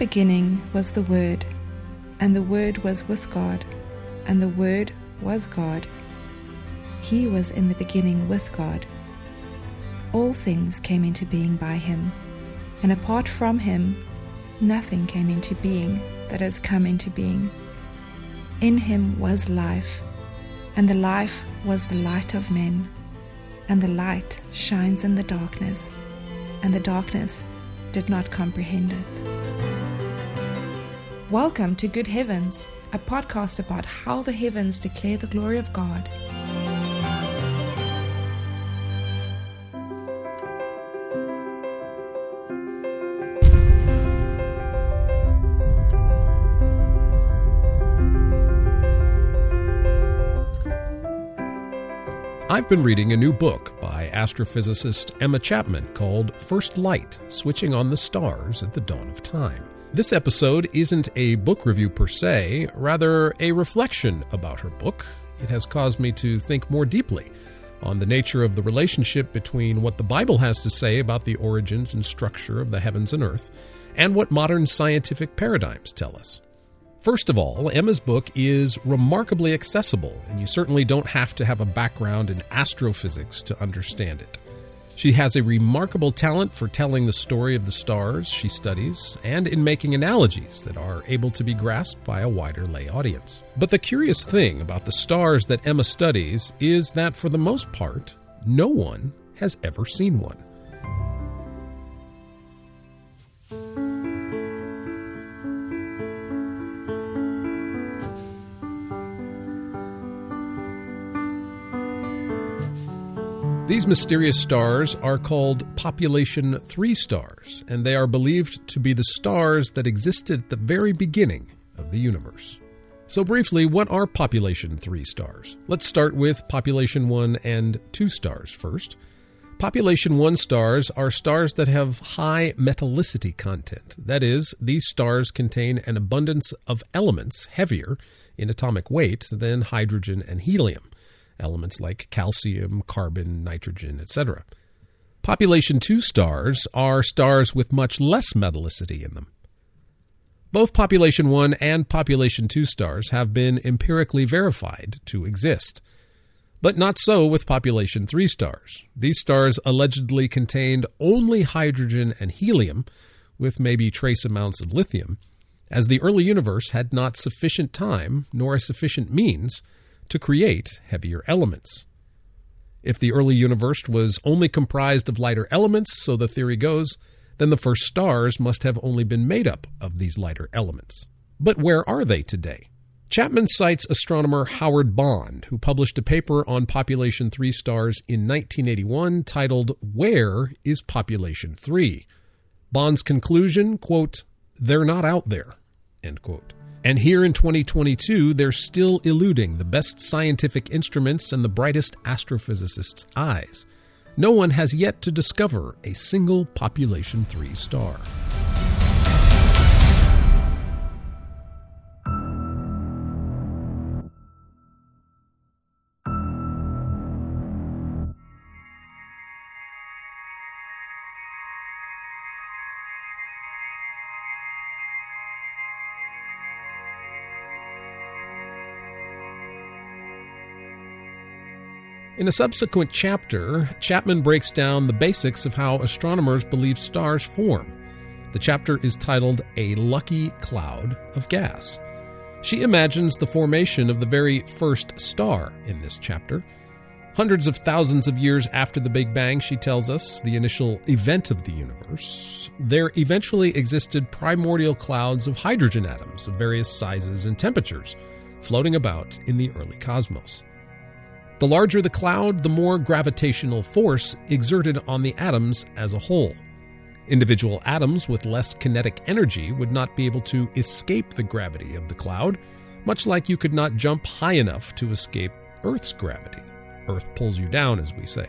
beginning was the Word, and the Word was with God, and the Word was God. He was in the beginning with God. All things came into being by him, and apart from him, nothing came into being that has come into being. In him was life, and the life was the light of men. And the light shines in the darkness, and the darkness did not comprehend it. Welcome to Good Heavens, a podcast about how the heavens declare the glory of God. I've been reading a new book by astrophysicist Emma Chapman called First Light Switching on the Stars at the Dawn of Time. This episode isn't a book review per se, rather, a reflection about her book. It has caused me to think more deeply on the nature of the relationship between what the Bible has to say about the origins and structure of the heavens and earth and what modern scientific paradigms tell us. First of all, Emma's book is remarkably accessible, and you certainly don't have to have a background in astrophysics to understand it. She has a remarkable talent for telling the story of the stars she studies and in making analogies that are able to be grasped by a wider lay audience. But the curious thing about the stars that Emma studies is that for the most part, no one has ever seen one. These mysterious stars are called population 3 stars, and they are believed to be the stars that existed at the very beginning of the universe. So, briefly, what are population 3 stars? Let's start with population 1 and 2 stars first. Population 1 stars are stars that have high metallicity content. That is, these stars contain an abundance of elements heavier in atomic weight than hydrogen and helium elements like calcium, carbon, nitrogen, etc. Population 2 stars are stars with much less metallicity in them. Both population 1 and population 2 stars have been empirically verified to exist. But not so with population 3 stars. These stars allegedly contained only hydrogen and helium, with maybe trace amounts of lithium, as the early universe had not sufficient time nor a sufficient means to create heavier elements. If the early universe was only comprised of lighter elements, so the theory goes, then the first stars must have only been made up of these lighter elements. But where are they today? Chapman cites astronomer Howard Bond, who published a paper on population 3 stars in 1981 titled Where is Population 3? Bond's conclusion, quote, they're not out there, end quote. And here in 2022, they're still eluding the best scientific instruments and the brightest astrophysicists' eyes. No one has yet to discover a single population 3 star. In a subsequent chapter, Chapman breaks down the basics of how astronomers believe stars form. The chapter is titled A Lucky Cloud of Gas. She imagines the formation of the very first star in this chapter. Hundreds of thousands of years after the Big Bang, she tells us, the initial event of the universe, there eventually existed primordial clouds of hydrogen atoms of various sizes and temperatures floating about in the early cosmos. The larger the cloud, the more gravitational force exerted on the atoms as a whole. Individual atoms with less kinetic energy would not be able to escape the gravity of the cloud, much like you could not jump high enough to escape Earth's gravity. Earth pulls you down, as we say.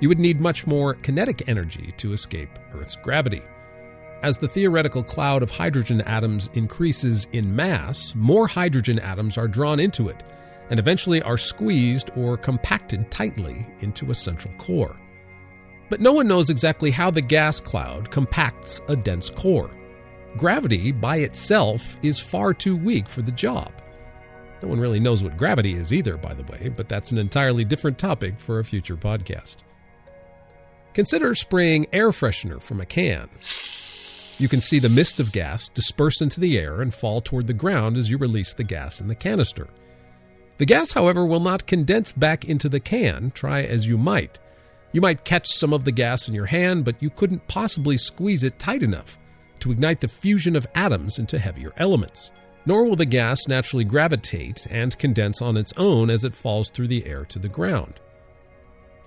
You would need much more kinetic energy to escape Earth's gravity. As the theoretical cloud of hydrogen atoms increases in mass, more hydrogen atoms are drawn into it, and eventually are squeezed or compacted tightly into a central core. But no one knows exactly how the gas cloud compacts a dense core. Gravity by itself is far too weak for the job. No one really knows what gravity is either, by the way, but that's an entirely different topic for a future podcast. Consider spraying air freshener from a can. You can see the mist of gas disperse into the air and fall toward the ground as you release the gas in the canister. The gas, however, will not condense back into the can, try as you might. You might catch some of the gas in your hand, but you couldn't possibly squeeze it tight enough to ignite the fusion of atoms into heavier elements. Nor will the gas naturally gravitate and condense on its own as it falls through the air to the ground.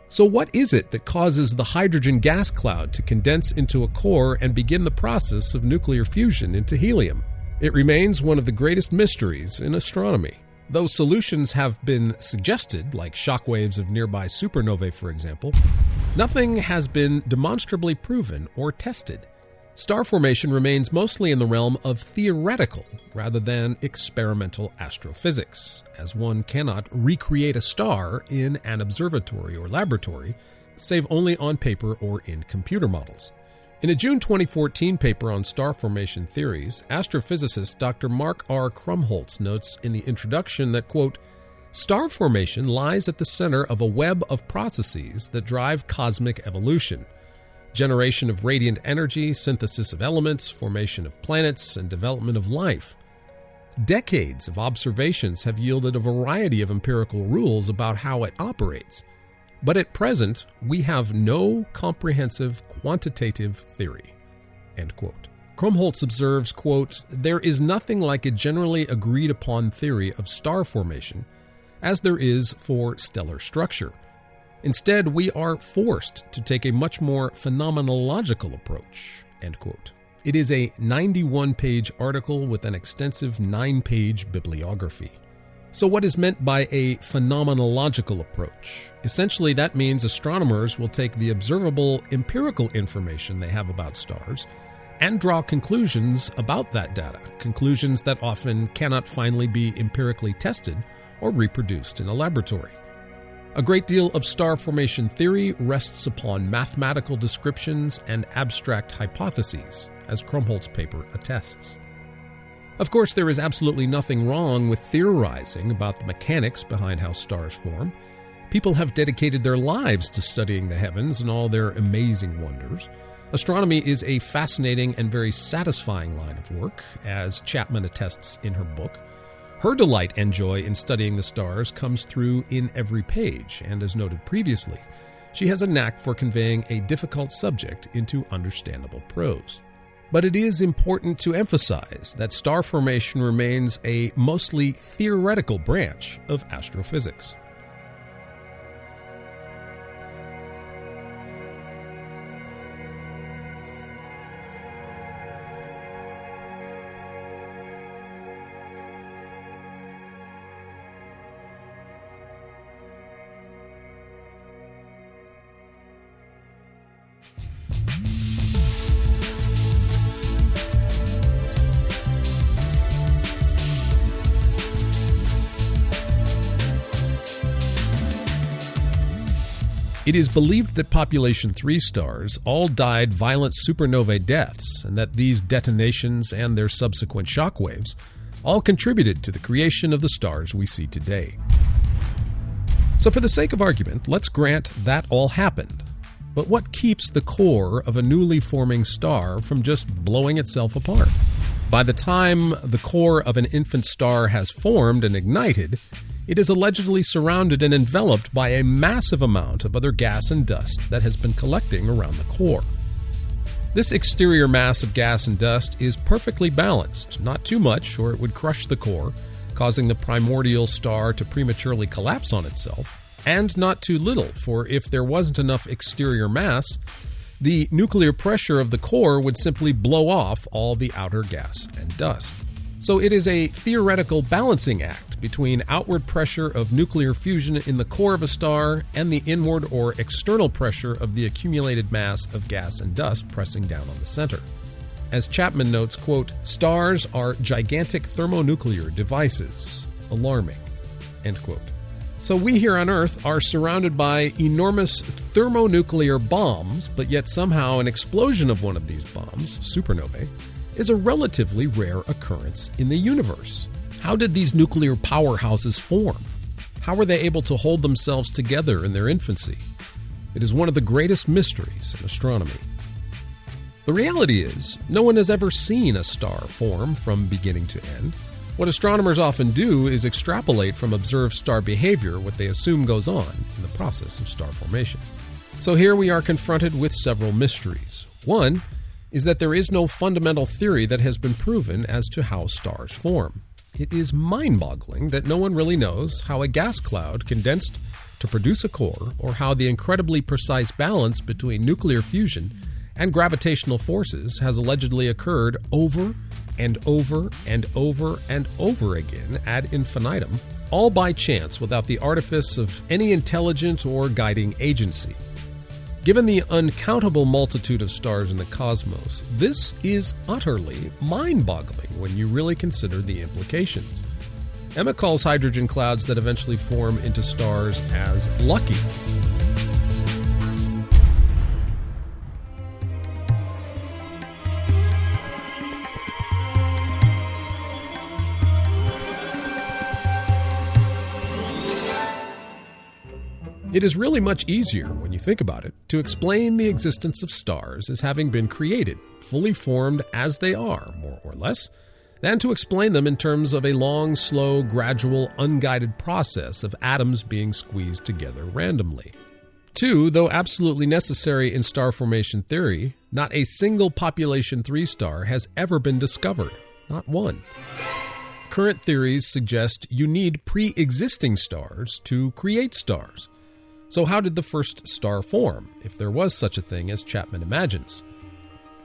So, what is it that causes the hydrogen gas cloud to condense into a core and begin the process of nuclear fusion into helium? It remains one of the greatest mysteries in astronomy. Though solutions have been suggested, like shock waves of nearby supernovae, for example, nothing has been demonstrably proven or tested. Star formation remains mostly in the realm of theoretical rather than experimental astrophysics, as one cannot recreate a star in an observatory or laboratory, save only on paper or in computer models. In a June 2014 paper on star formation theories, astrophysicist Dr. Mark R. Krumholz notes in the introduction that, quote, Star formation lies at the center of a web of processes that drive cosmic evolution generation of radiant energy, synthesis of elements, formation of planets, and development of life. Decades of observations have yielded a variety of empirical rules about how it operates. But at present, we have no comprehensive quantitative theory. End quote. Krumholz observes, quote, There is nothing like a generally agreed upon theory of star formation, as there is for stellar structure. Instead, we are forced to take a much more phenomenological approach. End quote. It is a 91 page article with an extensive 9 page bibliography. So, what is meant by a phenomenological approach? Essentially, that means astronomers will take the observable empirical information they have about stars and draw conclusions about that data, conclusions that often cannot finally be empirically tested or reproduced in a laboratory. A great deal of star formation theory rests upon mathematical descriptions and abstract hypotheses, as Krumholz's paper attests. Of course, there is absolutely nothing wrong with theorizing about the mechanics behind how stars form. People have dedicated their lives to studying the heavens and all their amazing wonders. Astronomy is a fascinating and very satisfying line of work, as Chapman attests in her book. Her delight and joy in studying the stars comes through in every page, and as noted previously, she has a knack for conveying a difficult subject into understandable prose. But it is important to emphasize that star formation remains a mostly theoretical branch of astrophysics. It is believed that population 3 stars all died violent supernovae deaths, and that these detonations and their subsequent shock waves all contributed to the creation of the stars we see today. So, for the sake of argument, let's grant that all happened. But what keeps the core of a newly forming star from just blowing itself apart? By the time the core of an infant star has formed and ignited, it is allegedly surrounded and enveloped by a massive amount of other gas and dust that has been collecting around the core. This exterior mass of gas and dust is perfectly balanced, not too much, or it would crush the core, causing the primordial star to prematurely collapse on itself, and not too little, for if there wasn't enough exterior mass, the nuclear pressure of the core would simply blow off all the outer gas and dust. So it is a theoretical balancing act between outward pressure of nuclear fusion in the core of a star and the inward or external pressure of the accumulated mass of gas and dust pressing down on the center. As Chapman notes, quote, stars are gigantic thermonuclear devices. Alarming. End quote. So we here on Earth are surrounded by enormous thermonuclear bombs, but yet somehow an explosion of one of these bombs, supernovae, is a relatively rare occurrence in the universe. How did these nuclear powerhouses form? How were they able to hold themselves together in their infancy? It is one of the greatest mysteries in astronomy. The reality is, no one has ever seen a star form from beginning to end. What astronomers often do is extrapolate from observed star behavior what they assume goes on in the process of star formation. So here we are confronted with several mysteries. One is that there is no fundamental theory that has been proven as to how stars form. It is mind boggling that no one really knows how a gas cloud condensed to produce a core or how the incredibly precise balance between nuclear fusion and gravitational forces has allegedly occurred over and over and over and over again ad infinitum, all by chance without the artifice of any intelligent or guiding agency. Given the uncountable multitude of stars in the cosmos, this is utterly mind boggling when you really consider the implications. Emma calls hydrogen clouds that eventually form into stars as lucky. It is really much easier, when you think about it, to explain the existence of stars as having been created, fully formed as they are, more or less, than to explain them in terms of a long, slow, gradual, unguided process of atoms being squeezed together randomly. Two, though absolutely necessary in star formation theory, not a single population 3 star has ever been discovered. Not one. Current theories suggest you need pre existing stars to create stars. So, how did the first star form, if there was such a thing as Chapman imagines?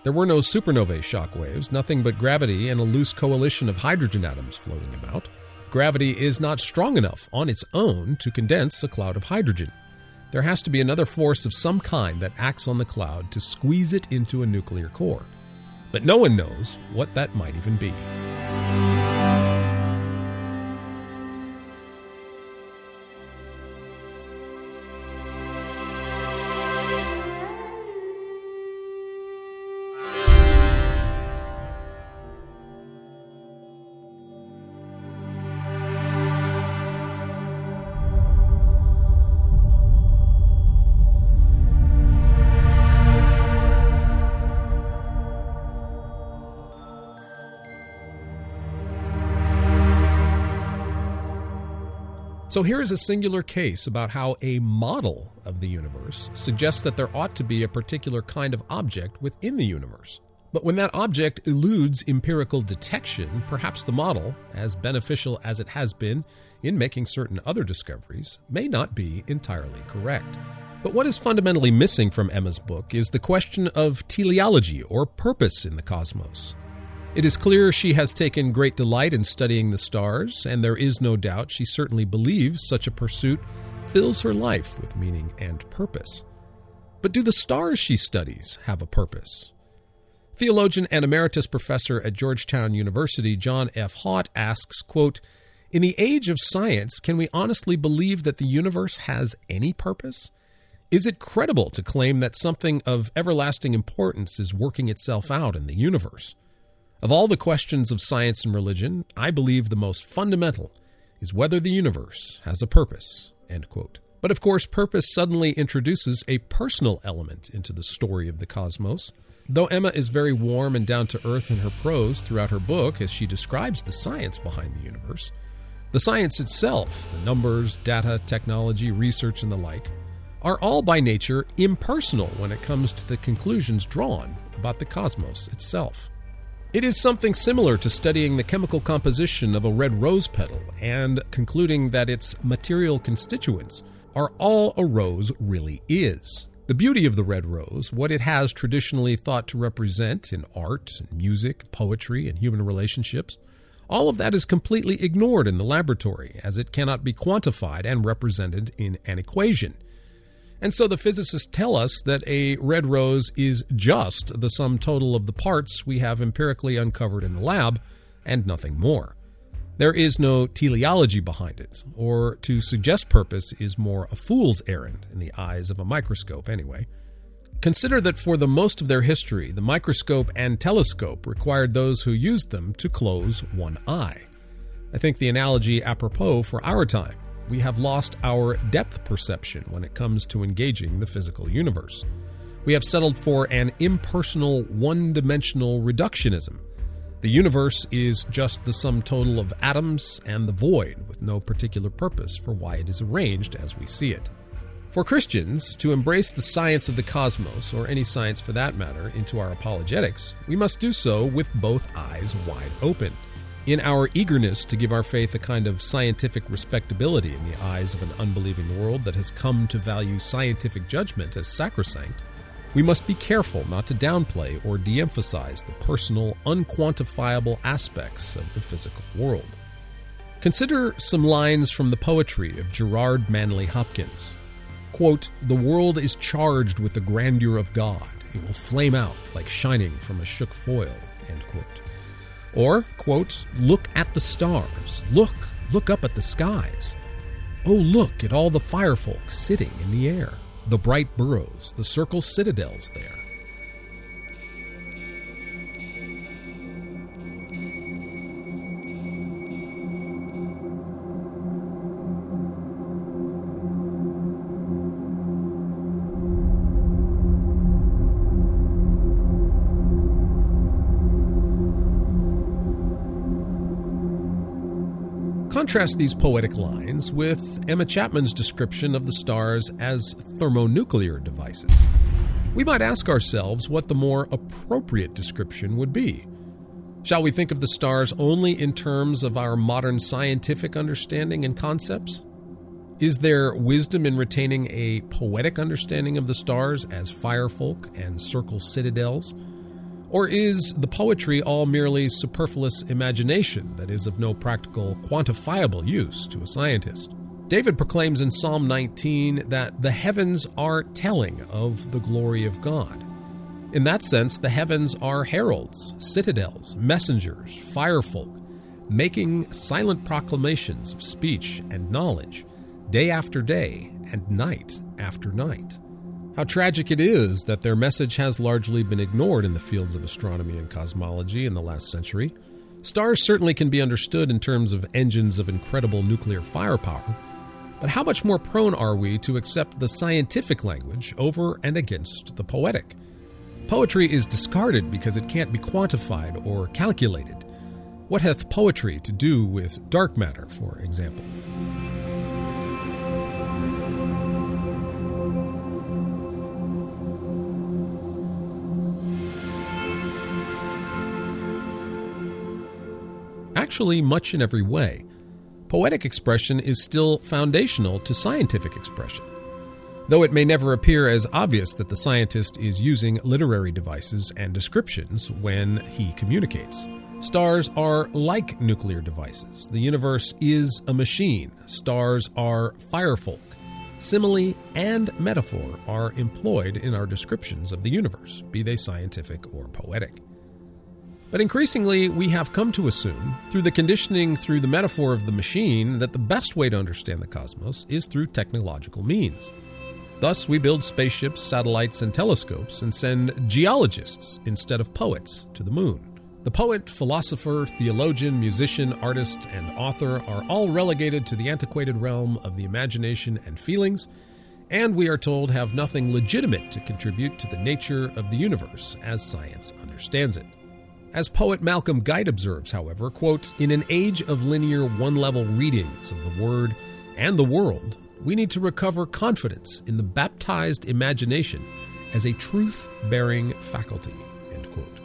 There were no supernovae shock waves, nothing but gravity and a loose coalition of hydrogen atoms floating about. Gravity is not strong enough on its own to condense a cloud of hydrogen. There has to be another force of some kind that acts on the cloud to squeeze it into a nuclear core. But no one knows what that might even be. So here is a singular case about how a model of the universe suggests that there ought to be a particular kind of object within the universe. But when that object eludes empirical detection, perhaps the model, as beneficial as it has been in making certain other discoveries, may not be entirely correct. But what is fundamentally missing from Emma's book is the question of teleology or purpose in the cosmos. It is clear she has taken great delight in studying the stars, and there is no doubt she certainly believes such a pursuit fills her life with meaning and purpose. But do the stars she studies have a purpose? Theologian and emeritus professor at Georgetown University John F. Haught asks, quote, In the age of science, can we honestly believe that the universe has any purpose? Is it credible to claim that something of everlasting importance is working itself out in the universe? Of all the questions of science and religion, I believe the most fundamental is whether the universe has a purpose. But of course, purpose suddenly introduces a personal element into the story of the cosmos. Though Emma is very warm and down to earth in her prose throughout her book as she describes the science behind the universe, the science itself, the numbers, data, technology, research, and the like, are all by nature impersonal when it comes to the conclusions drawn about the cosmos itself. It is something similar to studying the chemical composition of a red rose petal and concluding that its material constituents are all a rose really is. The beauty of the red rose, what it has traditionally thought to represent in art, music, poetry, and human relationships, all of that is completely ignored in the laboratory as it cannot be quantified and represented in an equation. And so the physicists tell us that a red rose is just the sum total of the parts we have empirically uncovered in the lab and nothing more. There is no teleology behind it, or to suggest purpose is more a fool's errand in the eyes of a microscope, anyway. Consider that for the most of their history, the microscope and telescope required those who used them to close one eye. I think the analogy apropos for our time. We have lost our depth perception when it comes to engaging the physical universe. We have settled for an impersonal, one dimensional reductionism. The universe is just the sum total of atoms and the void, with no particular purpose for why it is arranged as we see it. For Christians, to embrace the science of the cosmos, or any science for that matter, into our apologetics, we must do so with both eyes wide open. In our eagerness to give our faith a kind of scientific respectability in the eyes of an unbelieving world that has come to value scientific judgment as sacrosanct, we must be careful not to downplay or de emphasize the personal, unquantifiable aspects of the physical world. Consider some lines from the poetry of Gerard Manley Hopkins. Quote, The world is charged with the grandeur of God. It will flame out like shining from a shook foil. End quote. Or, quote, Look at the stars. Look, look up at the skies. Oh, look at all the firefolk sitting in the air the bright boroughs, the circle citadels there. Contrast these poetic lines with Emma Chapman's description of the stars as thermonuclear devices. We might ask ourselves what the more appropriate description would be. Shall we think of the stars only in terms of our modern scientific understanding and concepts? Is there wisdom in retaining a poetic understanding of the stars as firefolk and circle citadels? Or is the poetry all merely superfluous imagination that is of no practical, quantifiable use to a scientist? David proclaims in Psalm 19 that the heavens are telling of the glory of God. In that sense, the heavens are heralds, citadels, messengers, firefolk, making silent proclamations of speech and knowledge, day after day and night after night. How tragic it is that their message has largely been ignored in the fields of astronomy and cosmology in the last century. Stars certainly can be understood in terms of engines of incredible nuclear firepower, but how much more prone are we to accept the scientific language over and against the poetic? Poetry is discarded because it can't be quantified or calculated. What hath poetry to do with dark matter, for example? Actually much in every way. Poetic expression is still foundational to scientific expression, though it may never appear as obvious that the scientist is using literary devices and descriptions when he communicates. Stars are like nuclear devices. The universe is a machine. Stars are firefolk. Simile and metaphor are employed in our descriptions of the universe, be they scientific or poetic. But increasingly, we have come to assume, through the conditioning through the metaphor of the machine, that the best way to understand the cosmos is through technological means. Thus, we build spaceships, satellites, and telescopes and send geologists instead of poets to the moon. The poet, philosopher, theologian, musician, artist, and author are all relegated to the antiquated realm of the imagination and feelings, and we are told have nothing legitimate to contribute to the nature of the universe as science understands it. As poet Malcolm Guite observes, however, quote, in an age of linear one level readings of the Word and the world, we need to recover confidence in the baptized imagination as a truth bearing faculty. End quote.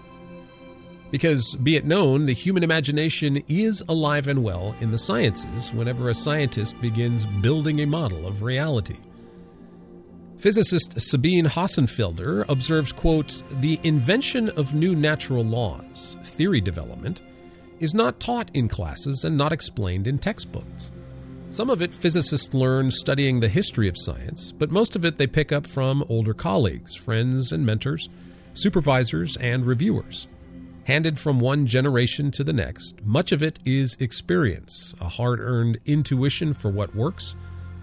Because, be it known, the human imagination is alive and well in the sciences whenever a scientist begins building a model of reality. Physicist Sabine Hossenfelder observes, quote, "The invention of new natural laws, theory development, is not taught in classes and not explained in textbooks. Some of it physicists learn studying the history of science, but most of it they pick up from older colleagues, friends and mentors, supervisors and reviewers. Handed from one generation to the next, much of it is experience, a hard-earned intuition for what works."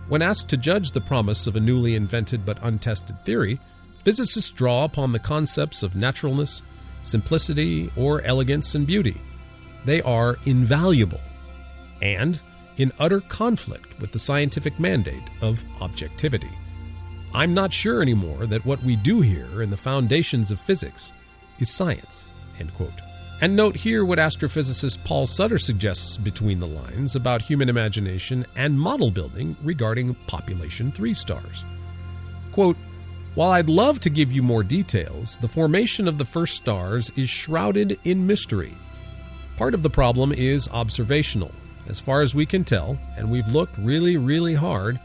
When asked to judge the promise of a newly invented but untested theory, Physicists draw upon the concepts of naturalness, simplicity, or elegance and beauty. They are invaluable and in utter conflict with the scientific mandate of objectivity. I'm not sure anymore that what we do here in the foundations of physics is science. End quote. And note here what astrophysicist Paul Sutter suggests between the lines about human imagination and model building regarding population three stars. Quote, while I'd love to give you more details, the formation of the first stars is shrouded in mystery. Part of the problem is observational. As far as we can tell, and we've looked really, really hard,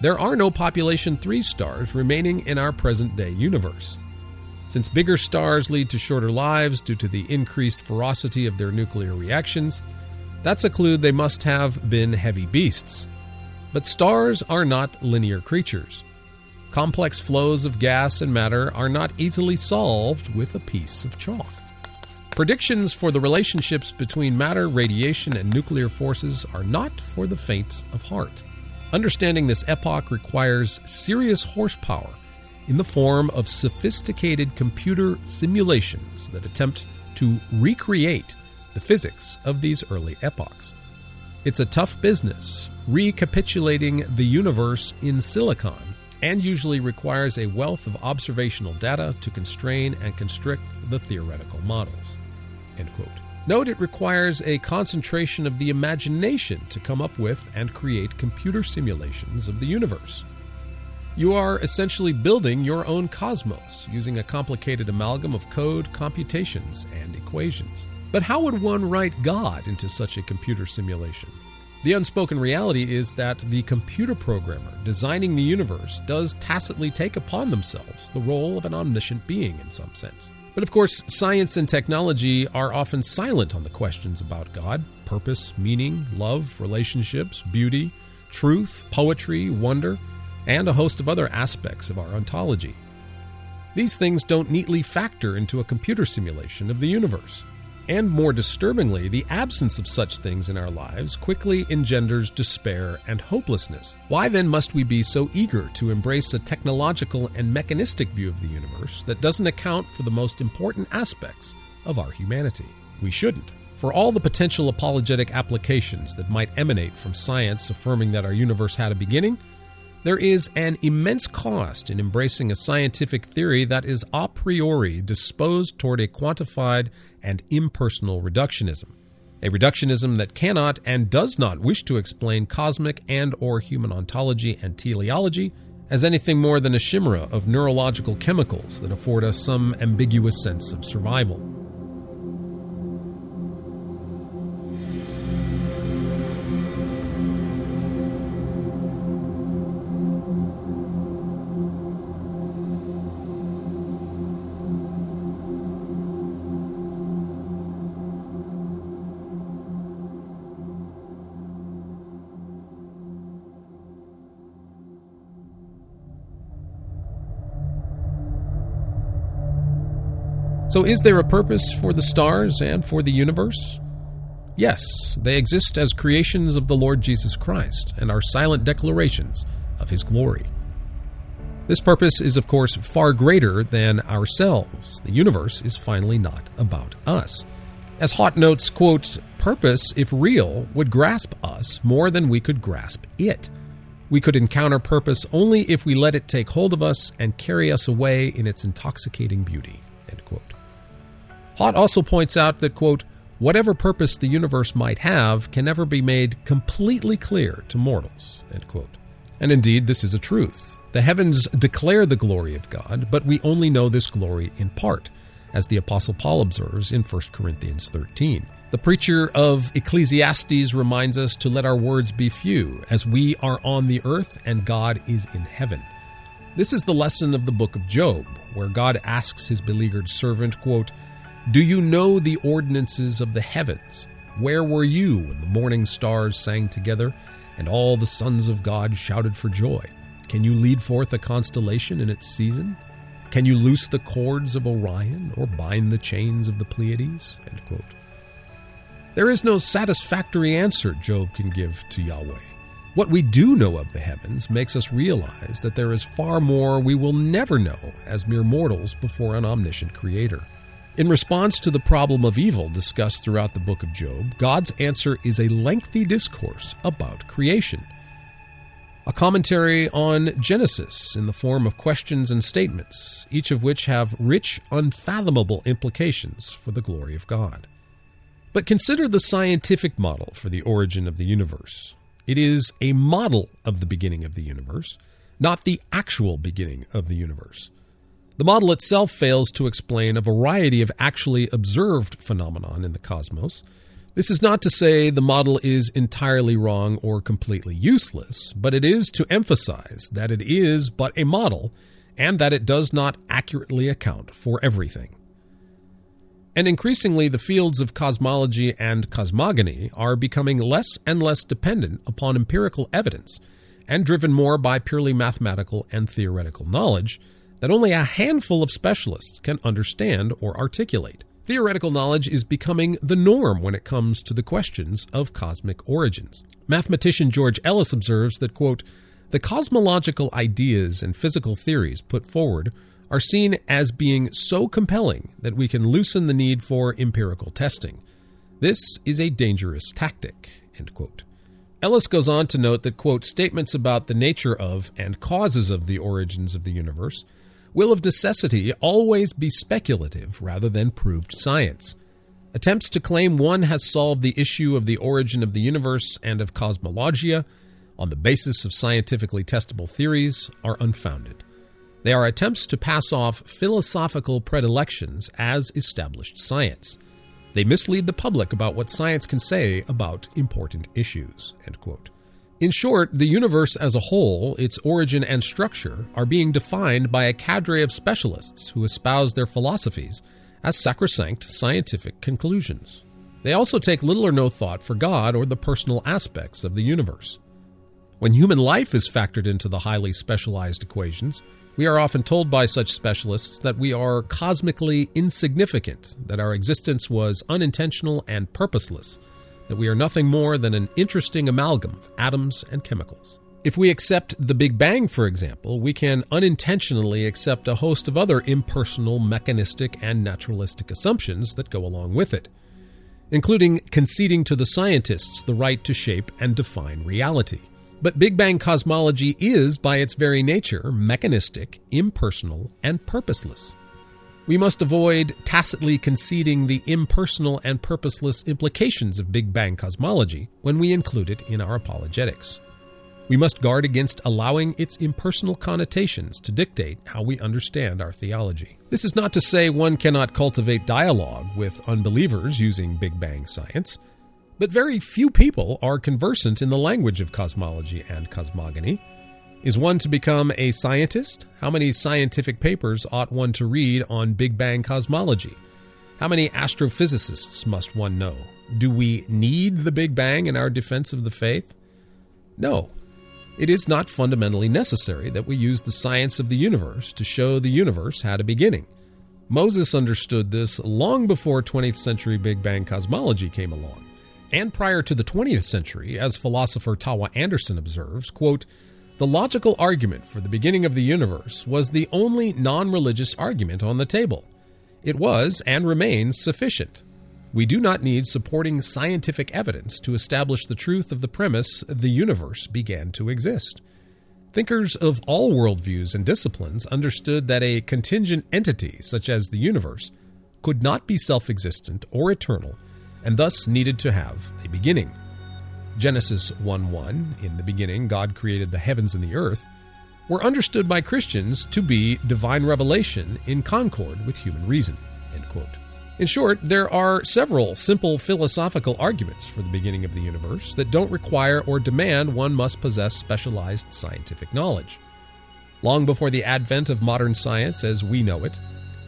there are no population 3 stars remaining in our present day universe. Since bigger stars lead to shorter lives due to the increased ferocity of their nuclear reactions, that's a clue they must have been heavy beasts. But stars are not linear creatures. Complex flows of gas and matter are not easily solved with a piece of chalk. Predictions for the relationships between matter, radiation, and nuclear forces are not for the faint of heart. Understanding this epoch requires serious horsepower in the form of sophisticated computer simulations that attempt to recreate the physics of these early epochs. It's a tough business, recapitulating the universe in silicon, and usually requires a wealth of observational data to constrain and constrict the theoretical models. Note it requires a concentration of the imagination to come up with and create computer simulations of the universe. You are essentially building your own cosmos using a complicated amalgam of code, computations, and equations. But how would one write God into such a computer simulation? The unspoken reality is that the computer programmer designing the universe does tacitly take upon themselves the role of an omniscient being in some sense. But of course, science and technology are often silent on the questions about God purpose, meaning, love, relationships, beauty, truth, poetry, wonder and a host of other aspects of our ontology. These things don't neatly factor into a computer simulation of the universe. And more disturbingly, the absence of such things in our lives quickly engenders despair and hopelessness. Why then must we be so eager to embrace a technological and mechanistic view of the universe that doesn't account for the most important aspects of our humanity? We shouldn't. For all the potential apologetic applications that might emanate from science affirming that our universe had a beginning, there is an immense cost in embracing a scientific theory that is a priori disposed toward a quantified and impersonal reductionism. A reductionism that cannot and does not wish to explain cosmic and or human ontology and teleology as anything more than a chimera of neurological chemicals that afford us some ambiguous sense of survival. So, is there a purpose for the stars and for the universe? Yes, they exist as creations of the Lord Jesus Christ and are silent declarations of His glory. This purpose is, of course, far greater than ourselves. The universe is finally not about us. As Haught notes, quote, purpose, if real, would grasp us more than we could grasp it. We could encounter purpose only if we let it take hold of us and carry us away in its intoxicating beauty. Haught also points out that, quote, whatever purpose the universe might have can never be made completely clear to mortals, end quote. And indeed, this is a truth. The heavens declare the glory of God, but we only know this glory in part, as the Apostle Paul observes in 1 Corinthians 13. The preacher of Ecclesiastes reminds us to let our words be few, as we are on the earth and God is in heaven. This is the lesson of the book of Job, where God asks his beleaguered servant, quote, do you know the ordinances of the heavens? Where were you when the morning stars sang together and all the sons of God shouted for joy? Can you lead forth a constellation in its season? Can you loose the cords of Orion or bind the chains of the Pleiades? There is no satisfactory answer Job can give to Yahweh, What we do know of the heavens makes us realize that there is far more we will never know as mere mortals before an omniscient creator. In response to the problem of evil discussed throughout the book of Job, God's answer is a lengthy discourse about creation. A commentary on Genesis in the form of questions and statements, each of which have rich, unfathomable implications for the glory of God. But consider the scientific model for the origin of the universe. It is a model of the beginning of the universe, not the actual beginning of the universe. The model itself fails to explain a variety of actually observed phenomenon in the cosmos. This is not to say the model is entirely wrong or completely useless, but it is to emphasize that it is but a model and that it does not accurately account for everything. And increasingly, the fields of cosmology and cosmogony are becoming less and less dependent upon empirical evidence and driven more by purely mathematical and theoretical knowledge that only a handful of specialists can understand or articulate. Theoretical knowledge is becoming the norm when it comes to the questions of cosmic origins. Mathematician George Ellis observes that, quote, the cosmological ideas and physical theories put forward are seen as being so compelling that we can loosen the need for empirical testing. This is a dangerous tactic. end quote. Ellis goes on to note that, quote, statements about the nature of and causes of the origins of the universe will of necessity always be speculative rather than proved science. Attempts to claim one has solved the issue of the origin of the universe and of cosmologia on the basis of scientifically testable theories are unfounded. They are attempts to pass off philosophical predilections as established science. They mislead the public about what science can say about important issues. In short, the universe as a whole, its origin and structure, are being defined by a cadre of specialists who espouse their philosophies as sacrosanct scientific conclusions. They also take little or no thought for God or the personal aspects of the universe. When human life is factored into the highly specialized equations, we are often told by such specialists that we are cosmically insignificant, that our existence was unintentional and purposeless, that we are nothing more than an interesting amalgam of atoms and chemicals. If we accept the Big Bang, for example, we can unintentionally accept a host of other impersonal, mechanistic, and naturalistic assumptions that go along with it, including conceding to the scientists the right to shape and define reality. But Big Bang cosmology is, by its very nature, mechanistic, impersonal, and purposeless. We must avoid tacitly conceding the impersonal and purposeless implications of Big Bang cosmology when we include it in our apologetics. We must guard against allowing its impersonal connotations to dictate how we understand our theology. This is not to say one cannot cultivate dialogue with unbelievers using Big Bang science. But very few people are conversant in the language of cosmology and cosmogony. Is one to become a scientist? How many scientific papers ought one to read on Big Bang cosmology? How many astrophysicists must one know? Do we need the Big Bang in our defense of the faith? No. It is not fundamentally necessary that we use the science of the universe to show the universe had a beginning. Moses understood this long before 20th century Big Bang cosmology came along and prior to the 20th century, as philosopher Tawa Anderson observes, quote, the logical argument for the beginning of the universe was the only non religious argument on the table. It was and remains sufficient. We do not need supporting scientific evidence to establish the truth of the premise the universe began to exist. Thinkers of all worldviews and disciplines understood that a contingent entity, such as the universe, could not be self existent or eternal and thus needed to have a beginning. Genesis 1 1, in the beginning, God created the heavens and the earth, were understood by Christians to be divine revelation in concord with human reason. In short, there are several simple philosophical arguments for the beginning of the universe that don't require or demand one must possess specialized scientific knowledge. Long before the advent of modern science as we know it,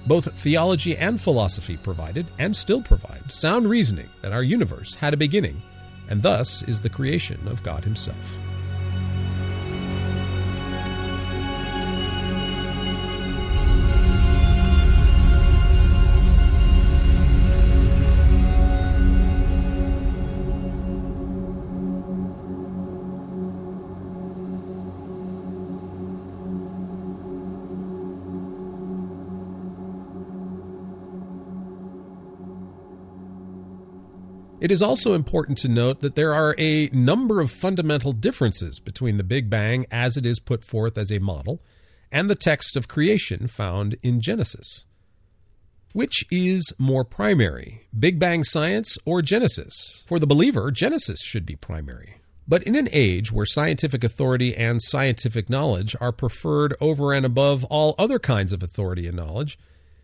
both theology and philosophy provided, and still provide, sound reasoning that our universe had a beginning, and thus is the creation of God Himself. It is also important to note that there are a number of fundamental differences between the Big Bang as it is put forth as a model and the text of creation found in Genesis. Which is more primary, Big Bang science or Genesis? For the believer, Genesis should be primary. But in an age where scientific authority and scientific knowledge are preferred over and above all other kinds of authority and knowledge,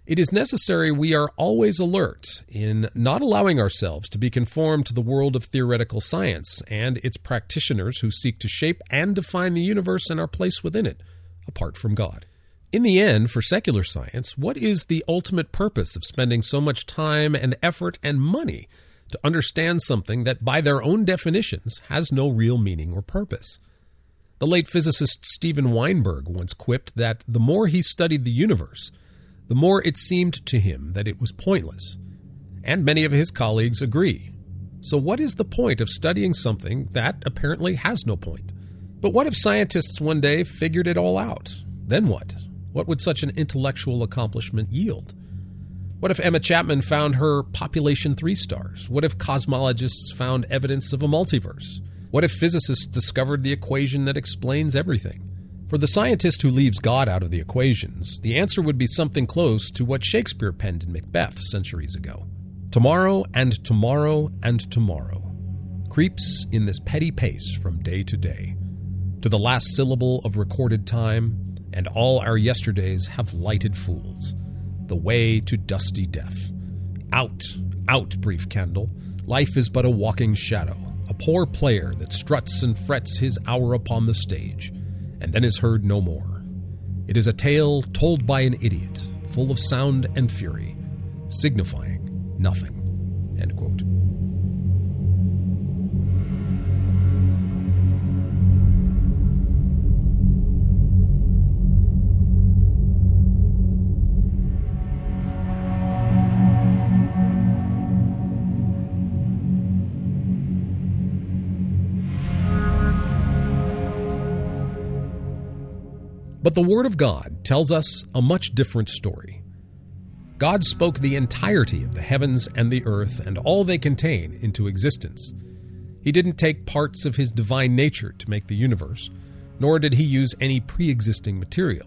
it is necessary we are always alert in not allowing ourselves to be conformed to the world of theoretical science and its practitioners who seek to shape and define the universe and our place within it, apart from God. In the end, for secular science, what is the ultimate purpose of spending so much time and effort and money to understand something that, by their own definitions, has no real meaning or purpose? The late physicist Steven Weinberg once quipped that the more he studied the universe, the more it seemed to him that it was pointless. And many of his colleagues agree. So, what is the point of studying something that apparently has no point? But what if scientists one day figured it all out? Then what? What would such an intellectual accomplishment yield? What if Emma Chapman found her population three stars? What if cosmologists found evidence of a multiverse? What if physicists discovered the equation that explains everything? For the scientist who leaves God out of the equations, the answer would be something close to what Shakespeare penned in Macbeth centuries ago. Tomorrow and tomorrow and tomorrow creeps in this petty pace from day to day. To the last syllable of recorded time, and all our yesterdays have lighted fools. The way to dusty death. Out, out, brief candle. Life is but a walking shadow, a poor player that struts and frets his hour upon the stage and then is heard no more. It is a tale told by an idiot, full of sound and fury, signifying nothing. End quote. But the Word of God tells us a much different story. God spoke the entirety of the heavens and the earth and all they contain into existence. He didn't take parts of his divine nature to make the universe, nor did he use any pre existing material.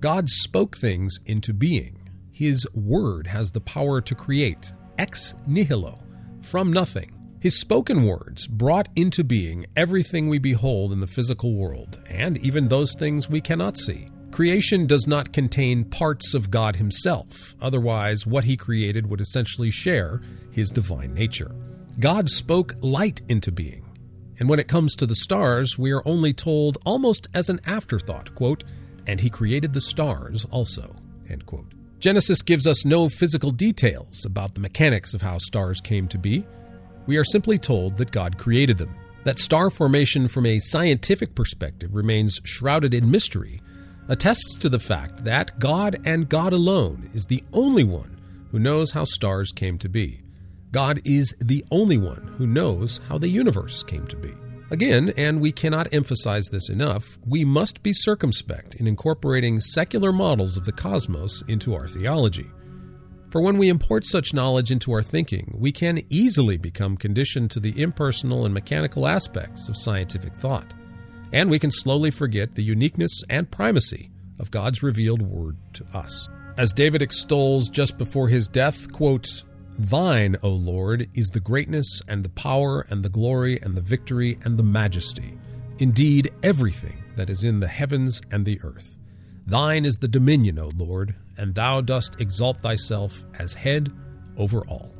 God spoke things into being. His Word has the power to create, ex nihilo, from nothing, his spoken words brought into being everything we behold in the physical world, and even those things we cannot see. Creation does not contain parts of God Himself, otherwise, what He created would essentially share His divine nature. God spoke light into being. And when it comes to the stars, we are only told almost as an afterthought, quote, and he created the stars also, end quote. Genesis gives us no physical details about the mechanics of how stars came to be. We are simply told that God created them. That star formation from a scientific perspective remains shrouded in mystery attests to the fact that God and God alone is the only one who knows how stars came to be. God is the only one who knows how the universe came to be. Again, and we cannot emphasize this enough, we must be circumspect in incorporating secular models of the cosmos into our theology. For when we import such knowledge into our thinking, we can easily become conditioned to the impersonal and mechanical aspects of scientific thought, and we can slowly forget the uniqueness and primacy of God's revealed word to us. As David extols just before his death, quote, Thine, O Lord, is the greatness and the power and the glory and the victory and the majesty, indeed everything that is in the heavens and the earth. Thine is the dominion, O Lord, and thou dost exalt thyself as head over all.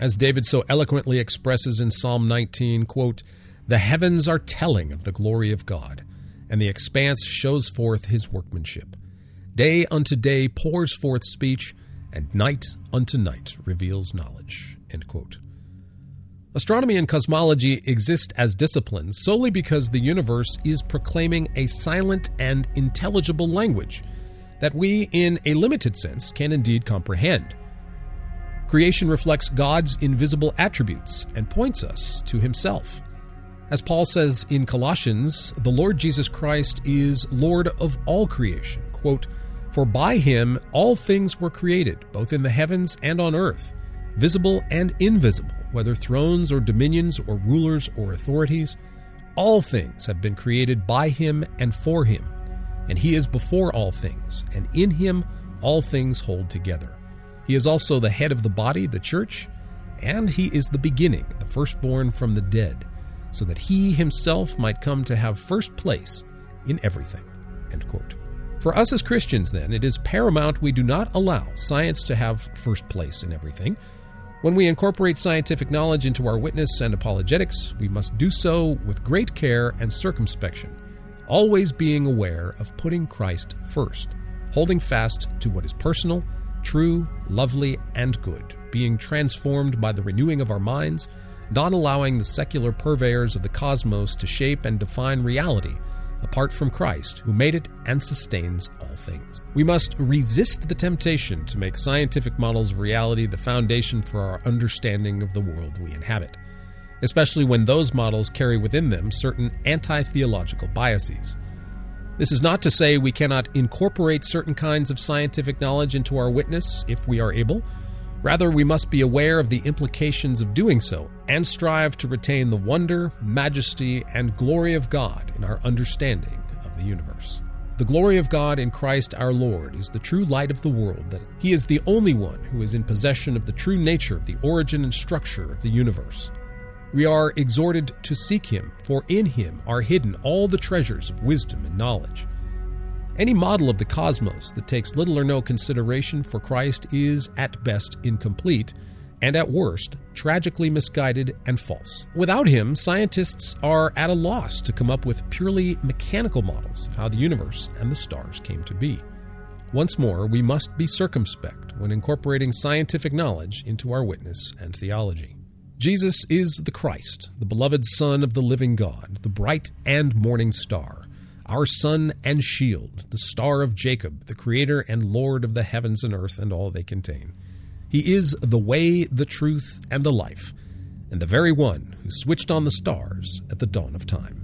As David so eloquently expresses in Psalm 19, quote, The heavens are telling of the glory of God, and the expanse shows forth his workmanship. Day unto day pours forth speech, and night unto night reveals knowledge. Astronomy and cosmology exist as disciplines solely because the universe is proclaiming a silent and intelligible language that we, in a limited sense, can indeed comprehend. Creation reflects God's invisible attributes and points us to Himself. As Paul says in Colossians, the Lord Jesus Christ is Lord of all creation. Quote, For by Him all things were created, both in the heavens and on earth, visible and invisible whether thrones or dominions or rulers or authorities. All things have been created by him and for him, and he is before all things, and in him all things hold together. He is also the head of the body, the church, and he is the beginning, the firstborn from the dead, so that he himself might come to have first place in everything. For us as Christians, then, it is paramount we do not allow science to have first place in everything. When we incorporate scientific knowledge into our witness and apologetics, we must do so with great care and circumspection, always being aware of putting Christ first, holding fast to what is personal, true, lovely, and good, being transformed by the renewing of our minds, not allowing the secular purveyors of the cosmos to shape and define reality apart from Christ, who made it and sustains all things. We must resist the temptation to make scientific models of reality the foundation for our understanding of the world we inhabit, especially when those models carry within them certain anti theological biases. This is not to say we cannot incorporate certain kinds of scientific knowledge into our witness if we are able. Rather, we must be aware of the implications of doing so and strive to retain the wonder, majesty, and glory of God in our understanding of the universe. The glory of God in Christ our Lord is the true light of the world, that He is the only one who is in possession of the true nature of the origin and structure of the universe. We are exhorted to seek Him, for in Him are hidden all the treasures of wisdom and knowledge. Any model of the cosmos that takes little or no consideration for Christ is, at best, incomplete, and at worst, tragically misguided and false. Without him, scientists are at a loss to come up with purely mechanical models of how the universe and the stars came to be. Once more, we must be circumspect when incorporating scientific knowledge into our witness and theology. Jesus is the Christ, the beloved Son of the living God, the bright and morning star our sun and shield, the star of Jacob, the creator and Lord of the heavens and earth and all they contain. He is the way, the truth, and the life, and the very one who switched on the stars at the dawn of time.